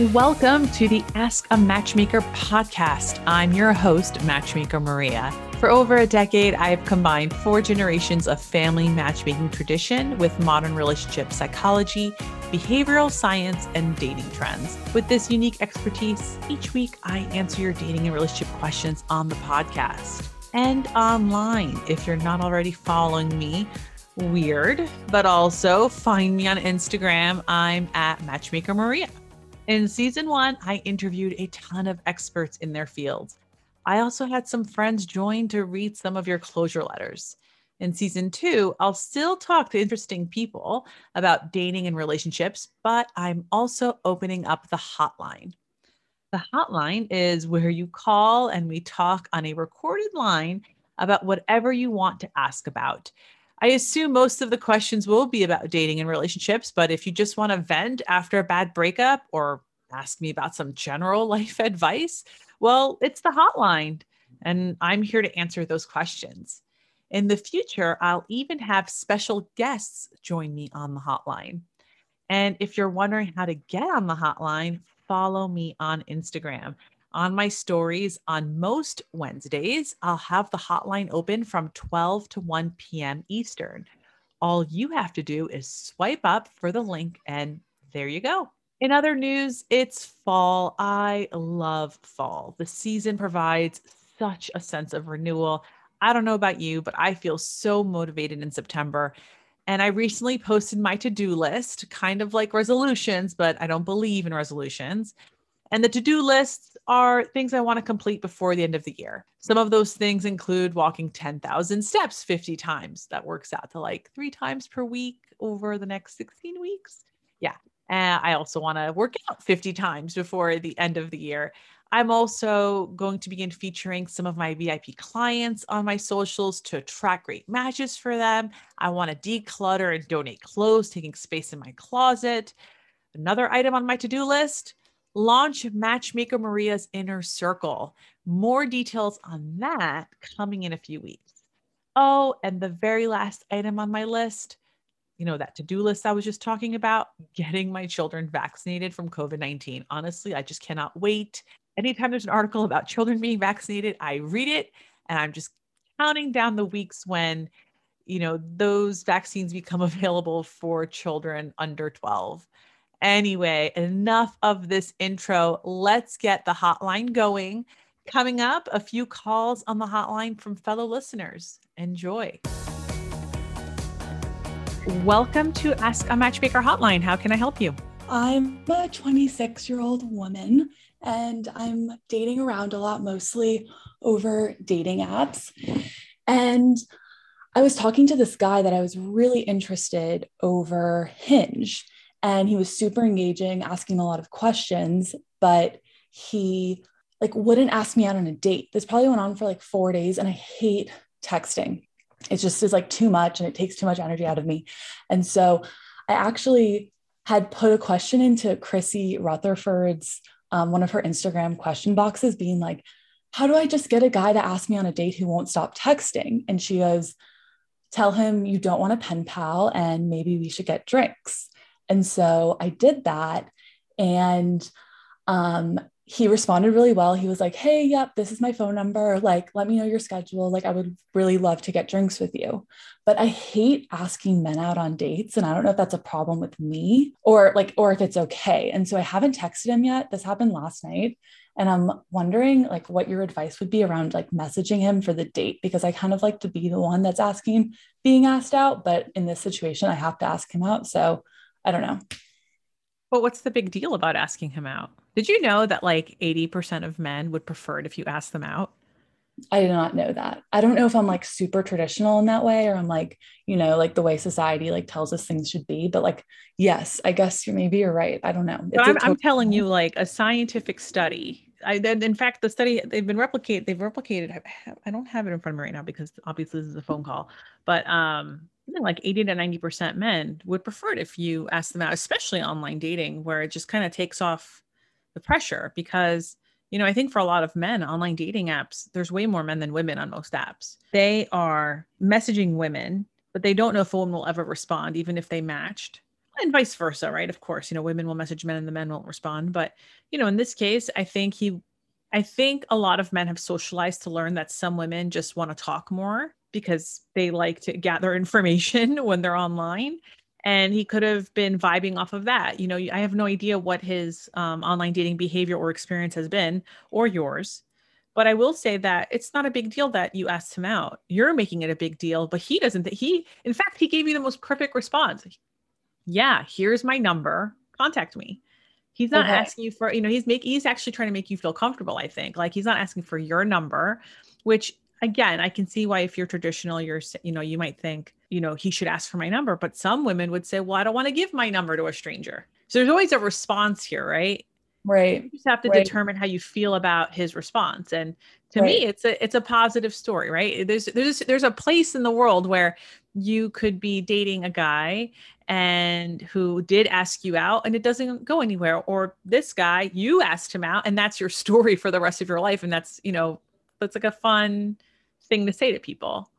Welcome to the Ask a Matchmaker podcast. I'm your host, Matchmaker Maria. For over a decade, I have combined four generations of family matchmaking tradition with modern relationship psychology, behavioral science, and dating trends. With this unique expertise, each week I answer your dating and relationship questions on the podcast and online. If you're not already following me, weird, but also find me on Instagram. I'm at Matchmaker Maria. In season one, I interviewed a ton of experts in their fields. I also had some friends join to read some of your closure letters. In season two, I'll still talk to interesting people about dating and relationships, but I'm also opening up the hotline. The hotline is where you call and we talk on a recorded line about whatever you want to ask about. I assume most of the questions will be about dating and relationships, but if you just want to vent after a bad breakup or ask me about some general life advice, well, it's the hotline, and I'm here to answer those questions. In the future, I'll even have special guests join me on the hotline. And if you're wondering how to get on the hotline, follow me on Instagram on my stories on most Wednesdays, I'll have the hotline open from 12 to 1 p.m. Eastern. All you have to do is swipe up for the link, and there you go. In other news, it's fall. I love fall. The season provides such a sense of renewal. I don't know about you, but I feel so motivated in September. And I recently posted my to do list, kind of like resolutions, but I don't believe in resolutions. And the to do lists are things I want to complete before the end of the year. Some of those things include walking 10,000 steps 50 times. That works out to like three times per week over the next 16 weeks. Yeah. And I also want to work out 50 times before the end of the year. I'm also going to begin featuring some of my VIP clients on my socials to track great matches for them. I want to declutter and donate clothes, taking space in my closet. Another item on my to do list launch Matchmaker Maria's Inner Circle. More details on that coming in a few weeks. Oh, and the very last item on my list, you know, that to do list I was just talking about, getting my children vaccinated from COVID 19. Honestly, I just cannot wait. Anytime there's an article about children being vaccinated, I read it and I'm just counting down the weeks when, you know, those vaccines become available for children under 12. Anyway, enough of this intro. Let's get the hotline going. Coming up, a few calls on the hotline from fellow listeners. Enjoy. Welcome to Ask a Matchmaker Hotline. How can I help you? I'm a 26 year old woman and I'm dating around a lot, mostly over dating apps. And I was talking to this guy that I was really interested over Hinge and he was super engaging asking a lot of questions but he like wouldn't ask me out on a date. This probably went on for like four days and i hate texting. It just is like too much and it takes too much energy out of me. And so i actually had put a question into chrissy rutherford's um, one of her instagram question boxes being like how do i just get a guy to ask me on a date who won't stop texting? And she goes tell him you don't want a pen pal and maybe we should get drinks and so I did that. And um, he responded really well. He was like, Hey, yep, this is my phone number. Like, let me know your schedule. Like, I would really love to get drinks with you. But I hate asking men out on dates. And I don't know if that's a problem with me or like, or if it's okay. And so I haven't texted him yet. This happened last night. And I'm wondering like what your advice would be around like messaging him for the date because I kind of like to be the one that's asking being asked out, but in this situation I have to ask him out. So I don't know. But what's the big deal about asking him out? Did you know that like 80% of men would prefer it if you ask them out? I did not know that. I don't know if I'm like super traditional in that way or I'm like, you know, like the way society like tells us things should be. But like, yes, I guess you're maybe you're right. I don't know. I'm, I'm telling you, like a scientific study I then in fact the study they've been replicate they've replicated. I, I don't have it in front of me right now because obviously this is a phone call, but um, like 80 to 90 percent men would prefer it if you ask them out, especially online dating, where it just kind of takes off the pressure because you know, I think for a lot of men, online dating apps, there's way more men than women on most apps. They are messaging women, but they don't know if a woman will ever respond, even if they matched and vice versa, right? Of course, you know, women will message men and the men won't respond. But, you know, in this case, I think he, I think a lot of men have socialized to learn that some women just want to talk more because they like to gather information when they're online. And he could have been vibing off of that. You know, I have no idea what his um, online dating behavior or experience has been or yours. But I will say that it's not a big deal that you asked him out. You're making it a big deal, but he doesn't. He, in fact, he gave you the most perfect response yeah, here's my number. Contact me. He's not okay. asking you for, you know, he's make he's actually trying to make you feel comfortable, I think. Like he's not asking for your number, which again, I can see why if you're traditional, you're you know, you might think, you know, he should ask for my number, but some women would say, "Well, I don't want to give my number to a stranger." So there's always a response here, right? Right. You just have to right. determine how you feel about his response. And to right. me, it's a it's a positive story, right? There's there's there's a place in the world where you could be dating a guy and who did ask you out and it doesn't go anywhere or this guy you asked him out and that's your story for the rest of your life and that's you know that's like a fun thing to say to people.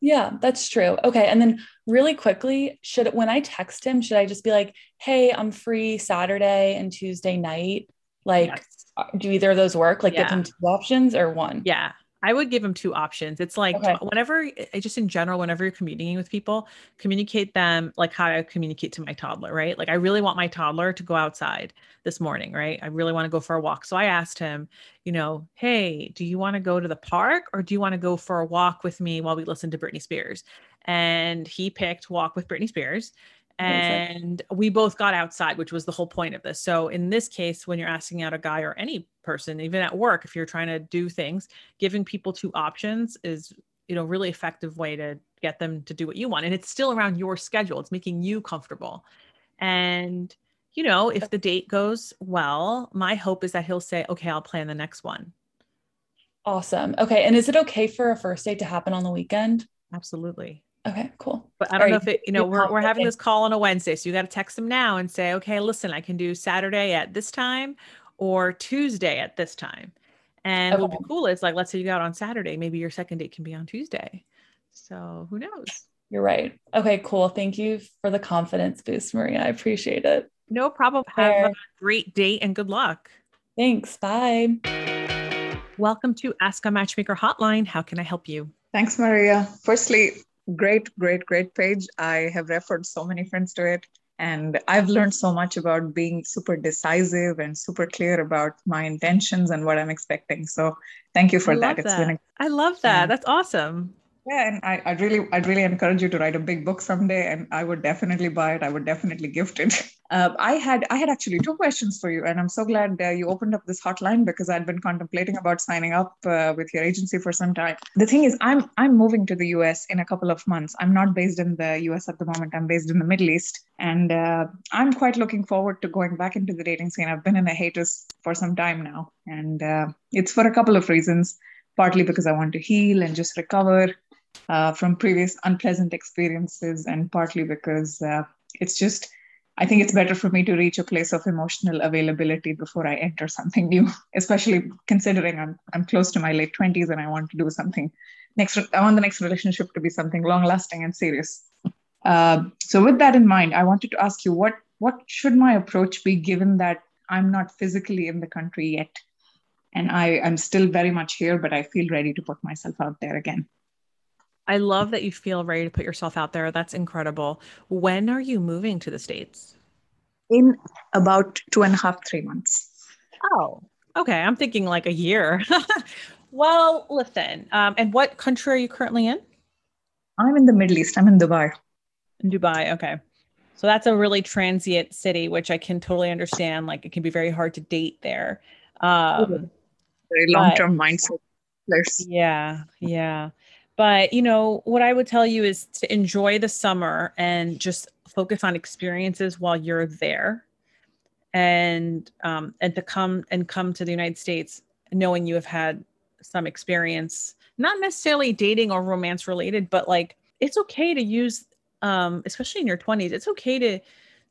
Yeah that's true. Okay and then really quickly should when i text him should i just be like hey i'm free saturday and tuesday night. Like yes. Uh, do either of those work? Like yeah. give him two options or one? Yeah I would give them two options. It's like okay. whenever, just in general, whenever you're communicating with people, communicate them like how I communicate to my toddler, right? Like I really want my toddler to go outside this morning, right? I really want to go for a walk. So I asked him, you know, hey, do you want to go to the park or do you want to go for a walk with me while we listen to Britney Spears? And he picked walk with Britney Spears and we both got outside which was the whole point of this. So in this case when you're asking out a guy or any person even at work if you're trying to do things giving people two options is you know really effective way to get them to do what you want. And it's still around your schedule. It's making you comfortable. And you know if the date goes well my hope is that he'll say okay i'll plan the next one. Awesome. Okay and is it okay for a first date to happen on the weekend? Absolutely Okay, cool. But I don't All know right. if it, you know, we're, we're having this call on a Wednesday. So you got to text them now and say, okay, listen, I can do Saturday at this time or Tuesday at this time. And okay. what would be cool is like, let's say you got on Saturday, maybe your second date can be on Tuesday. So who knows? You're right. Okay, cool. Thank you for the confidence boost, Maria. I appreciate it. No problem. Have a great date and good luck. Thanks. Bye. Welcome to Ask a Matchmaker Hotline. How can I help you? Thanks, Maria. Firstly, great, great, great page. I have referred so many friends to it. And I've learned so much about being super decisive and super clear about my intentions and what I'm expecting. So thank you for that. that. It's been a- I love that. That's awesome yeah and I, i'd really i'd really encourage you to write a big book someday and i would definitely buy it. I would definitely gift it. Uh, i had i had actually two questions for you and i'm so glad uh, you opened up this hotline because i'd been contemplating about signing up uh, with your agency for some time. The thing is i'm i'm moving to the us in a couple of months. I'm not based in the us at the moment. I'm based in the middle east and uh, i'm quite looking forward to going back into the dating scene. I've been in a hiatus for some time now and uh, it's for a couple of reasons partly because I want to heal and just recover uh, from previous unpleasant experiences, and partly because uh, it's just, I think it's better for me to reach a place of emotional availability before I enter something new, especially considering I'm, I'm close to my late 20s and I want to do something next. I want the next relationship to be something long lasting and serious. Uh, so, with that in mind, I wanted to ask you what what should my approach be given that I'm not physically in the country yet, and I am still very much here, but I feel ready to put myself out there again. I love that you feel ready to put yourself out there. That's incredible. When are you moving to the States? In about two and a half, three months. Oh, okay. I'm thinking like a year. well, listen. Um, and what country are you currently in? I'm in the Middle East. I'm in Dubai. In Dubai. Okay. So that's a really transient city, which I can totally understand. Like it can be very hard to date there. Um, very long term mindset. Yeah. Yeah. But, you know, what I would tell you is to enjoy the summer and just focus on experiences while you're there and um, and to come and come to the United States knowing you have had some experience, not necessarily dating or romance related, but like it's okay to use, um, especially in your 20s, it's okay to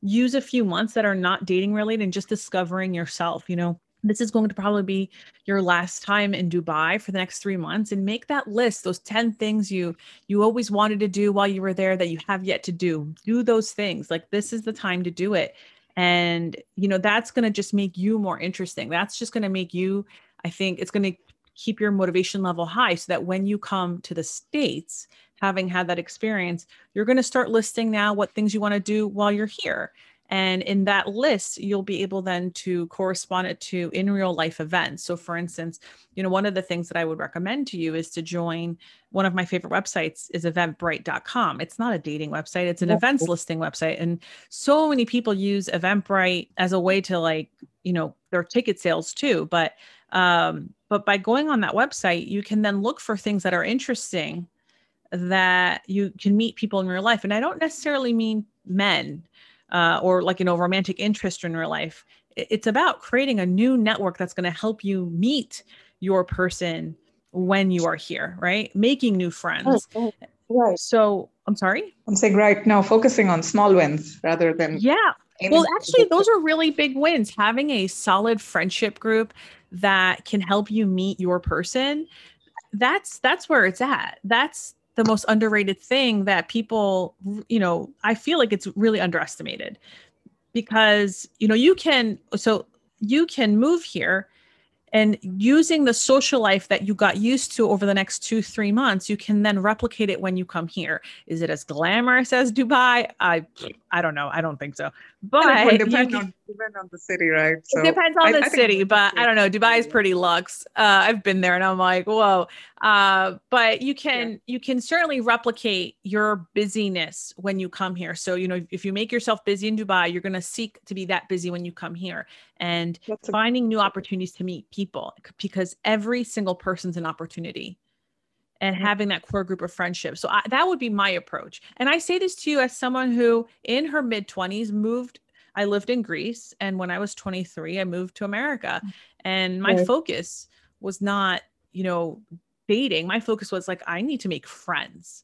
use a few months that are not dating related and just discovering yourself. You know, this is going to probably be your last time in Dubai for the next 3 months and make that list those 10 things you you always wanted to do while you were there that you have yet to do. Do those things. Like this is the time to do it. And you know that's going to just make you more interesting. That's just going to make you i think it's going to keep your motivation level high so that when you come to the states having had that experience you're going to start listing now what things you want to do while you're here and in that list, you'll be able then to correspond it to in real life events. So, for instance, you know, one of the things that I would recommend to you is to join one of my favorite websites is eventbrite.com. It's not a dating website, it's an events listing website. And so many people use Eventbrite as a way to like, you know, their ticket sales too. But um, but by going on that website, you can then look for things that are interesting that you can meet people in real life. And I don't necessarily mean men uh, or like you know romantic interest in real life it's about creating a new network that's going to help you meet your person when you are here right? Making new friends. Oh, oh, right. So i'm sorry? I'm saying right now focusing on small wins rather than yeah. well actually those are really big wins. Having a solid friendship group that can help you meet your person that's that's where it's at. That's the most underrated thing that people, you know, I feel like it's really underestimated because, you know, you can, so you can move here and using the social life that you got used to over the next two three months you can then replicate it when you come here. Is it as glamorous as dubai? I i don't know. I don't think so but it depends, on, on the city right? So it depends on I, the I city but i don't know dubai is pretty luxe. Uh, i've been there and i'm like whoa. Uh, but you can yeah. you can certainly replicate your busyness when you come here. So you know if you make yourself busy in dubai you're going to seek to be that busy when you come here. And That's finding a- new opportunities to meet people because every single person's an opportunity and having that core group of friendships. So I, that would be my approach. And I say this to you as someone who, in her mid 20s, moved. I lived in Greece. And when I was 23, I moved to America. Mm. And my right. focus was not, you know, dating. My focus was like, I need to make friends.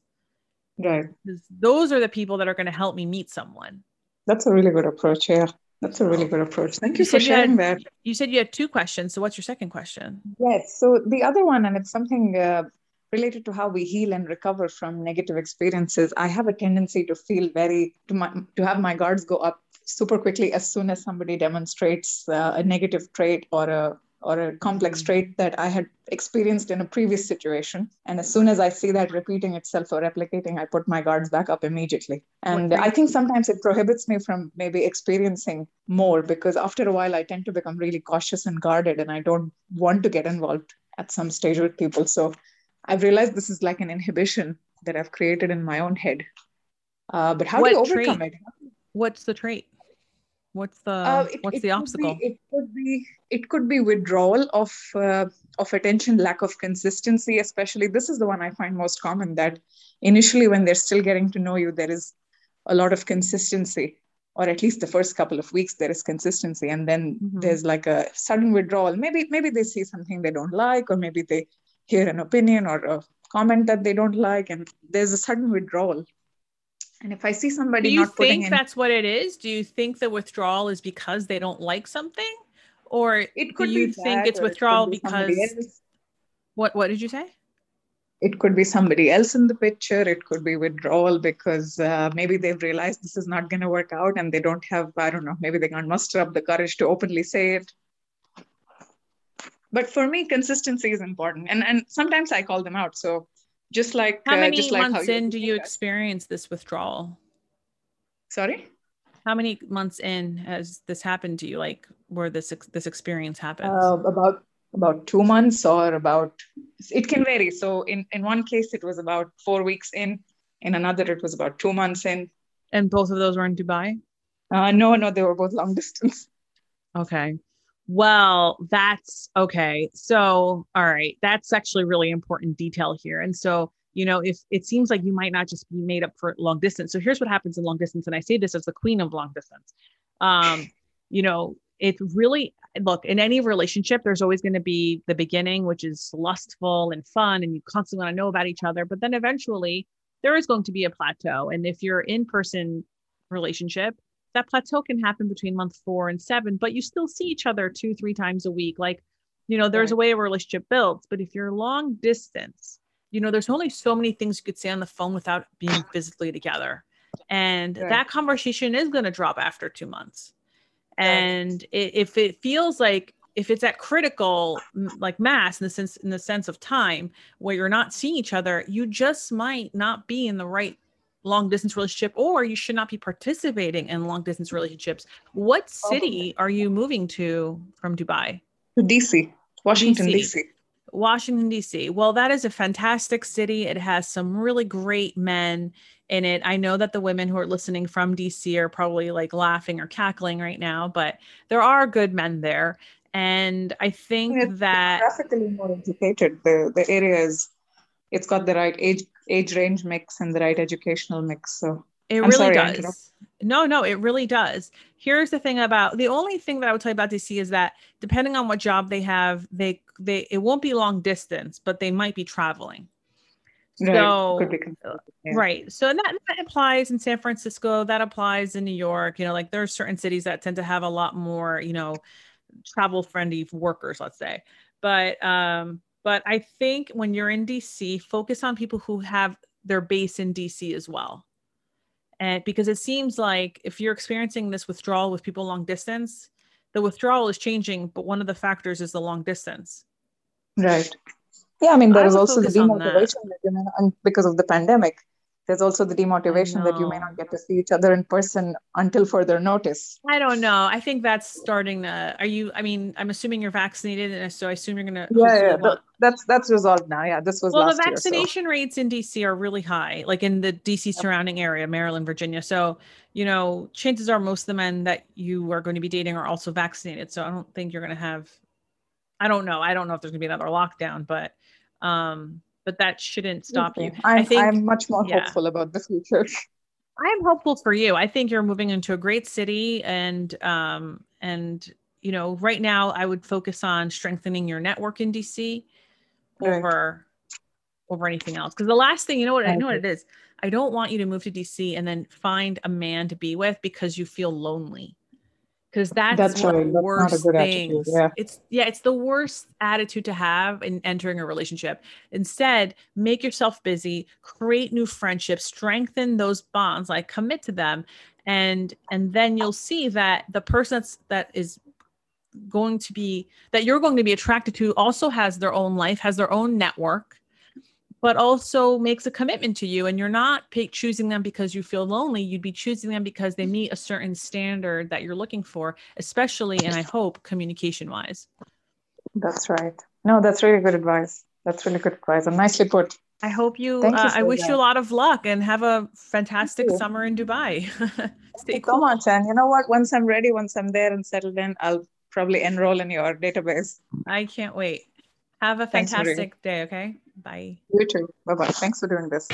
Right. Those are the people that are going to help me meet someone. That's a really good approach. Yeah. That's a really good approach. Thank you, you for sharing you had, that. You said you had two questions. So, what's your second question? Yes. So, the other one, and it's something uh, related to how we heal and recover from negative experiences. I have a tendency to feel very, to, my, to have my guards go up super quickly as soon as somebody demonstrates uh, a negative trait or a or a complex mm-hmm. trait that I had experienced in a previous situation. And as soon as I see that repeating itself or replicating, I put my guards back up immediately. And I think sometimes it prohibits me from maybe experiencing more because after a while, I tend to become really cautious and guarded, and I don't want to get involved at some stage with people. So I've realized this is like an inhibition that I've created in my own head. Uh, but how what do you overcome trait? it? What's the trait? What's the uh, it, what's it the obstacle? Be, it could be it could be withdrawal of uh, of attention, lack of consistency. Especially this is the one I find most common. That initially, when they're still getting to know you, there is a lot of consistency, or at least the first couple of weeks there is consistency, and then mm-hmm. there's like a sudden withdrawal. Maybe maybe they see something they don't like, or maybe they hear an opinion or a comment that they don't like, and there's a sudden withdrawal and if I see somebody, do you think in, that's what it is? Do you think the withdrawal is because they don't like something, or it could do you think it's withdrawal it because what? What did you say? It could be somebody else in the picture. It could be withdrawal because uh, maybe they've realized this is not going to work out, and they don't have I don't know. Maybe they can't muster up the courage to openly say it. But for me, consistency is important, and and sometimes I call them out. So just like how many uh, just months like how in do you experience this withdrawal? Sorry? How many months in has this happened to you? Like where this this experience happened? Uh, about about two months or about it can vary. So in in one case it was about four weeks in. In another it was about two months in. And both of those were in dubai? Uh, no no they were both long distance. Okay well, that's okay. So, all right, that's actually really important detail here. And so, you know, if it seems like you might not just be made up for long distance. So, here's what happens in long distance. And I say this as the queen of long distance. Um, you know, It's really look in any relationship, there's always going to be the beginning, which is lustful and fun, and you constantly want to know about each other. But then eventually, there is going to be a plateau. And if you're in person relationship, that plateau can happen between month four and seven, but you still see each other two, three times a week. Like, you know, there's right. a way a relationship builds. But if you're long distance, you know, there's only so many things you could say on the phone without being physically together. And right. that conversation is going to drop after two months. And it, if it feels like if it's at critical like mass in the sense in the sense of time where you're not seeing each other, you just might not be in the right long distance relationship or you should not be participating in long distance relationships. What oh, city are you moving to from Dubai? To DC, Washington DC. DC. Washington DC. Well, that is a fantastic city. It has some really great men in it. I know that the women who are listening from DC are probably like laughing or cackling right now, but there are good men there. And I think it's that graphically more educated. The the area is it's got the right age age range mix and the right educational mix. So it I'm really sorry, does. No, no, it really does. Here's the thing about the only thing that I would tell you about DC is that depending on what job they have, they they it won't be long distance, but they might be traveling. So right. Yeah. right. So that, that applies in San Francisco, that applies in New York, you know, like there are certain cities that tend to have a lot more, you know, travel friendly workers, let's say. But um but I think when you're in DC, focus on people who have their base in DC as well. And because it seems like if you're experiencing this withdrawal with people long distance, the withdrawal is changing, but one of the factors is the long distance. Right. Yeah, I mean, there I is also the demotivation because of the pandemic there's also the demotivation that you may not get to see each other in person until further notice. I don't know. I think that's starting to. Are you? I mean, I'm assuming you're vaccinated, and so I assume you're gonna. Yeah, yeah. that's that's resolved now. Yeah, this was. Well, the vaccination year, so. rates in DC are really high, like in the DC surrounding area, Maryland, Virginia. So you know, chances are most of the men that you are going to be dating are also vaccinated. So I don't think you're going to have. I don't know. I don't know if there's going to be another lockdown, but um but that shouldn't stop you. I'm, I think I'm much more yeah. hopeful about the future. I'm hopeful for you. I think you're moving into a great city and um and you know, right now I would focus on strengthening your network in DC right. over over anything else. Because the last thing, you know what I know what it is. I don't want you to move to DC and then find a man to be with because you feel lonely because that's, that's one right. of the worst things. Yeah. It's yeah, it's the worst attitude to have in entering a relationship. Instead, make yourself busy, create new friendships, strengthen those bonds, like commit to them, and and then you'll see that the person that's that is going to be that you're going to be attracted to also has their own life, has their own network but also makes a commitment to you and you're not pick, choosing them because you feel lonely. You'd be choosing them because they meet a certain standard that you're looking for especially and i hope communication wise that's right. No that's really good advice. That's really good advice and nicely put. I hope you, uh, you i wish you a lot of luck and have a fantastic summer in dubai. Stay cool. so much and you know what? Once i'm ready once i'm there and settled in i'll probably enroll in your database. I can't wait. Have a fantastic Thanks, day okay Bye. You too. Bye bye. Thanks for doing this.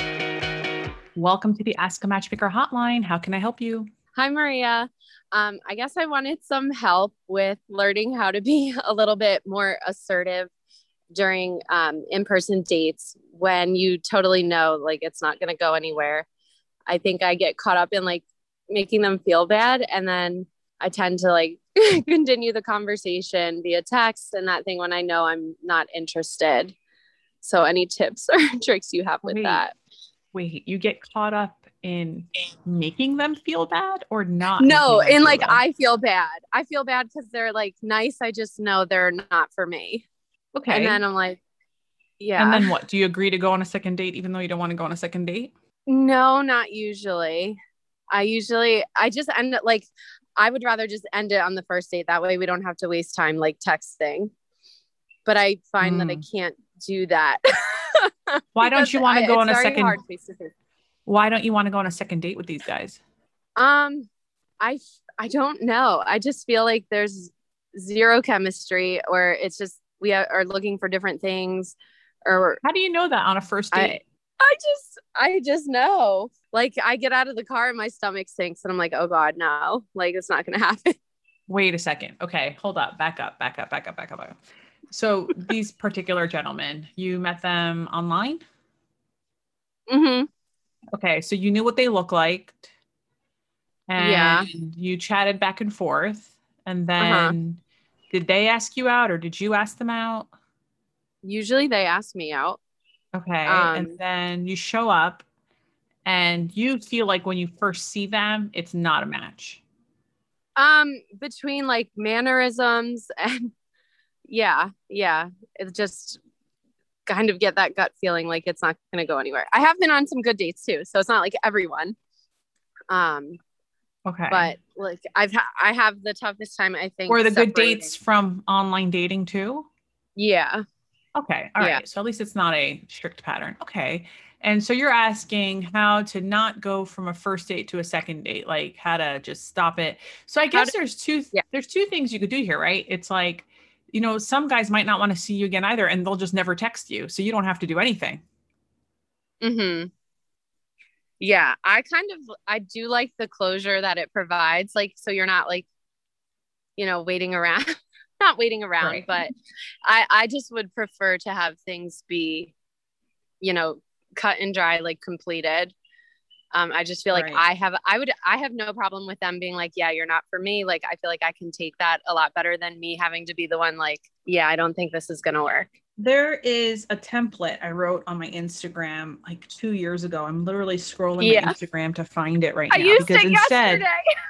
Welcome to the Ask a Matchmaker hotline. How can I help you? Hi, Maria. Um, I guess I wanted some help with learning how to be a little bit more assertive during um, in person dates when you totally know like it's not going to go anywhere. I think I get caught up in like making them feel bad and then I tend to like continue the conversation via text and that thing when I know I'm not interested. So, any tips or tricks you have with wait, that? Wait, you get caught up in making them feel bad or not? No, in like bad? I feel bad. I feel bad because they're like nice. I just know they're not for me. Okay. And then I'm like, yeah. And then what? Do you agree to go on a second date even though you don't want to go on a second date? No, not usually. I usually I just end it like I would rather just end it on the first date. That way we don't have to waste time like texting. But I find mm. that I hmm. can't do that. Why don't you want to go on a second? Why don't you want to go on a second date with these guys? Um, I I don't know. I just feel like there's zero chemistry, or it's just we are looking for different things. Or how do you know that on a first date? I, I just I just know. Like I get out of the car and my stomach sinks, and I'm like, oh god, no! Like it's not gonna happen. Wait a second. Okay, hold up. Back up. Back up. Back up. Back up. Back up. So these particular gentlemen, you met them online. Mm-hmm. Okay, so you knew what they look like. And Yeah. you chatted back and forth. And then Uh-huh. did they ask you out or did you ask them out? Usually they ask me out. Okay. Um, and then you show up and you feel like when you first see them, it's not a match. Um, between like mannerisms and yeah, yeah, it's just kind of get that gut feeling like it's not going to go anywhere. I have been on some good dates too, so it's not like everyone. Um, Okay. but like I've ha- I have the toughest time I think. were the good dates from online dating too? Yeah. Okay. all right. Yeah. So at least it's not a strict pattern. Okay. And so you're asking how to not go from a first date to a second date, like how to just stop it. So I guess to- there's two Yeah. there's two things you could do here, right? It's like, you know, some guys might not want to see you again either, and they'll just never text you. So you don't have to do anything. Mm-hmm. Yeah, I kind of I do like the closure that it provides. Like, so you're not like, you know, waiting around, not waiting around, Right. but I I just would prefer to have things be, you know, cut and dry, like completed. Um, I just feel like Right. I have I would I have no problem with them being like, yeah, you're not for me. Like, I feel like I can take that a lot better than me having to be the one like, yeah, I don't think this is gonna work. There is a template I wrote on my Instagram like two years ago. I'm literally scrolling Yeah. my Instagram to find it right I now used because it instead, yesterday.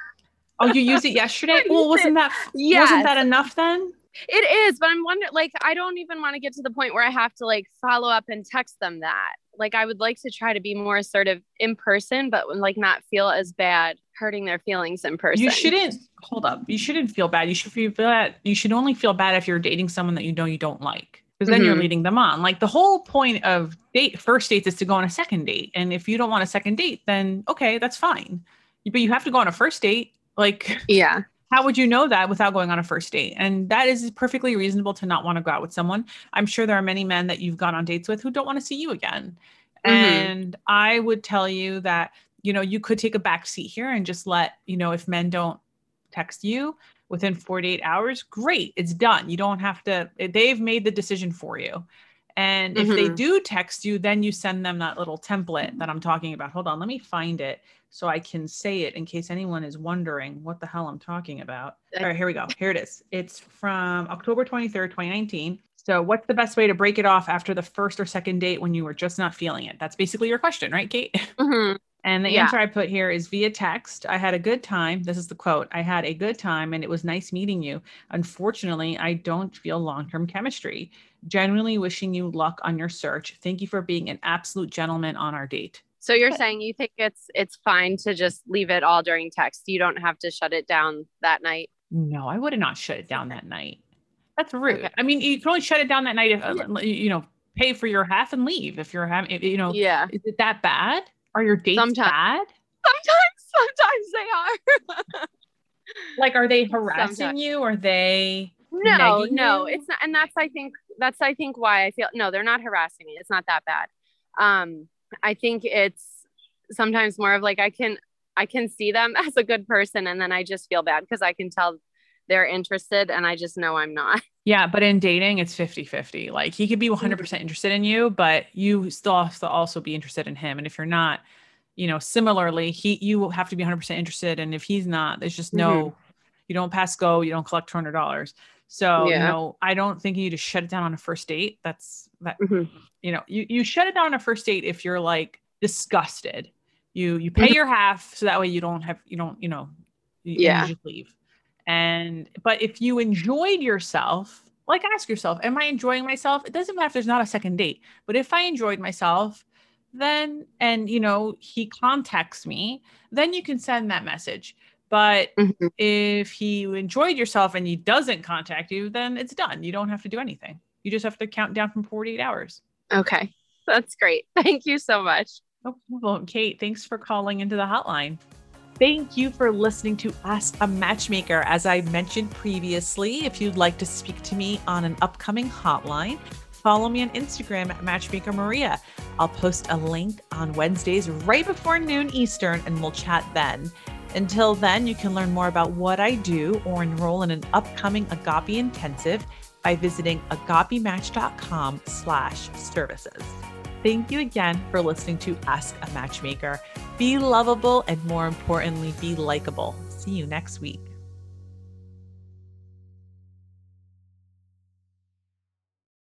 oh, you used it yesterday. Well, wasn't that Yes. wasn't that enough then? It is, but I'm wondering, like, I don't even want to get to the point where I have to like follow up and text them that. Like, I would like to try to be more assertive in person, but like not feel as bad hurting their feelings in person. You shouldn't hold up. You shouldn't feel bad. You should feel bad. You should only feel bad if you're dating someone that you know you don't like, because then you're Mhm. leading them on. Like the whole point of date first dates is to go on a second date, and if you don't want a second date, then okay, that's fine. But you have to go on a first date. Like, Yeah. How would you know that without going on a first date? And that is perfectly reasonable to not want to go out with someone. I'm sure there are many men that you've gone on dates with who don't want to see you again. Mhm. And I would tell you that, you know, you could take a back seat here and just let, you know, if men don't text you within 48 hours, great, it's done. You don't have to, they've made the decision for you. And if they Mhm. do text you, then you send them that little template that I'm talking about. Hold on, let me find it so I can say it in case anyone is wondering what the hell I'm talking about. All right, here we go. Here it is. It's from October 23rd, 2019. So, what's the best way to break it off after the first or second date when you were just not feeling it? That's basically your question, right, Kate? Mhm. And the Yeah. answer I put here is via text. I had a good time. This is the quote I had a good time and it was nice meeting you. Unfortunately, I don't feel long term chemistry. Genuinely wishing you luck on your search. Thank you for being an absolute gentleman on our date. So you're saying you think it's it's fine to just leave it all during text. You don't have to shut it down that night. No, I would have not shut it down that night. That's rude. Okay. I mean, you can only shut it down that night if, uh, you know, pay for your half and leave if you're having, you know, Yeah. is it that bad? Are your dates Sometimes. bad? Sometimes sometimes they are. Like, are they harassing Sometimes. you? Are they? No no you? it's not and that's i think that's i think why i feel no they're not harassing me it's not that bad um i think it's sometimes more of like i can i can see them as a good person and then i just feel bad because i can tell they're interested and i just know i'm not Yeah, but in dating, it's 50 50. Like, he could be 100% interested in you, but you still have to also be interested in him. And if you're not, you know, similarly, he, you will have to be 100% interested. And if he's not, there's just no, you don't pass go, you don't collect $200. So, you know, I don't think you need to shut it down on a first date. That's that, Mhm. you know, you, you shut it down on a first date if you're like disgusted. You, you pay Mhm. your half so that way you don't have, you don't, you know, you, Yeah. you just leave. And, but if you enjoyed yourself, like ask yourself, am I enjoying myself? It doesn't matter if there's not a second date, but if I enjoyed myself, then, and, you know, he contacts me, then you can send that message. But Mhm. if he enjoyed yourself and he doesn't contact you, then it's done. You don't have to do anything. You just have to count down from 48 hours. okay that's great thank you so much No problem. Kate, thanks for calling into the hotline. Thank you for listening to Ask a Matchmaker. As I mentioned previously, if you'd like to speak to me on an upcoming hotline, follow me on Instagram at Matchmaker Maria. I'll post a link on Wednesdays right before noon Eastern and we'll chat then. Until then, you can learn more about what I do or enroll in an upcoming Agape intensive by visiting agapematch.com slash services. Thank you again for listening to Ask a Matchmaker. Be lovable and more importantly, be likable. See you next week.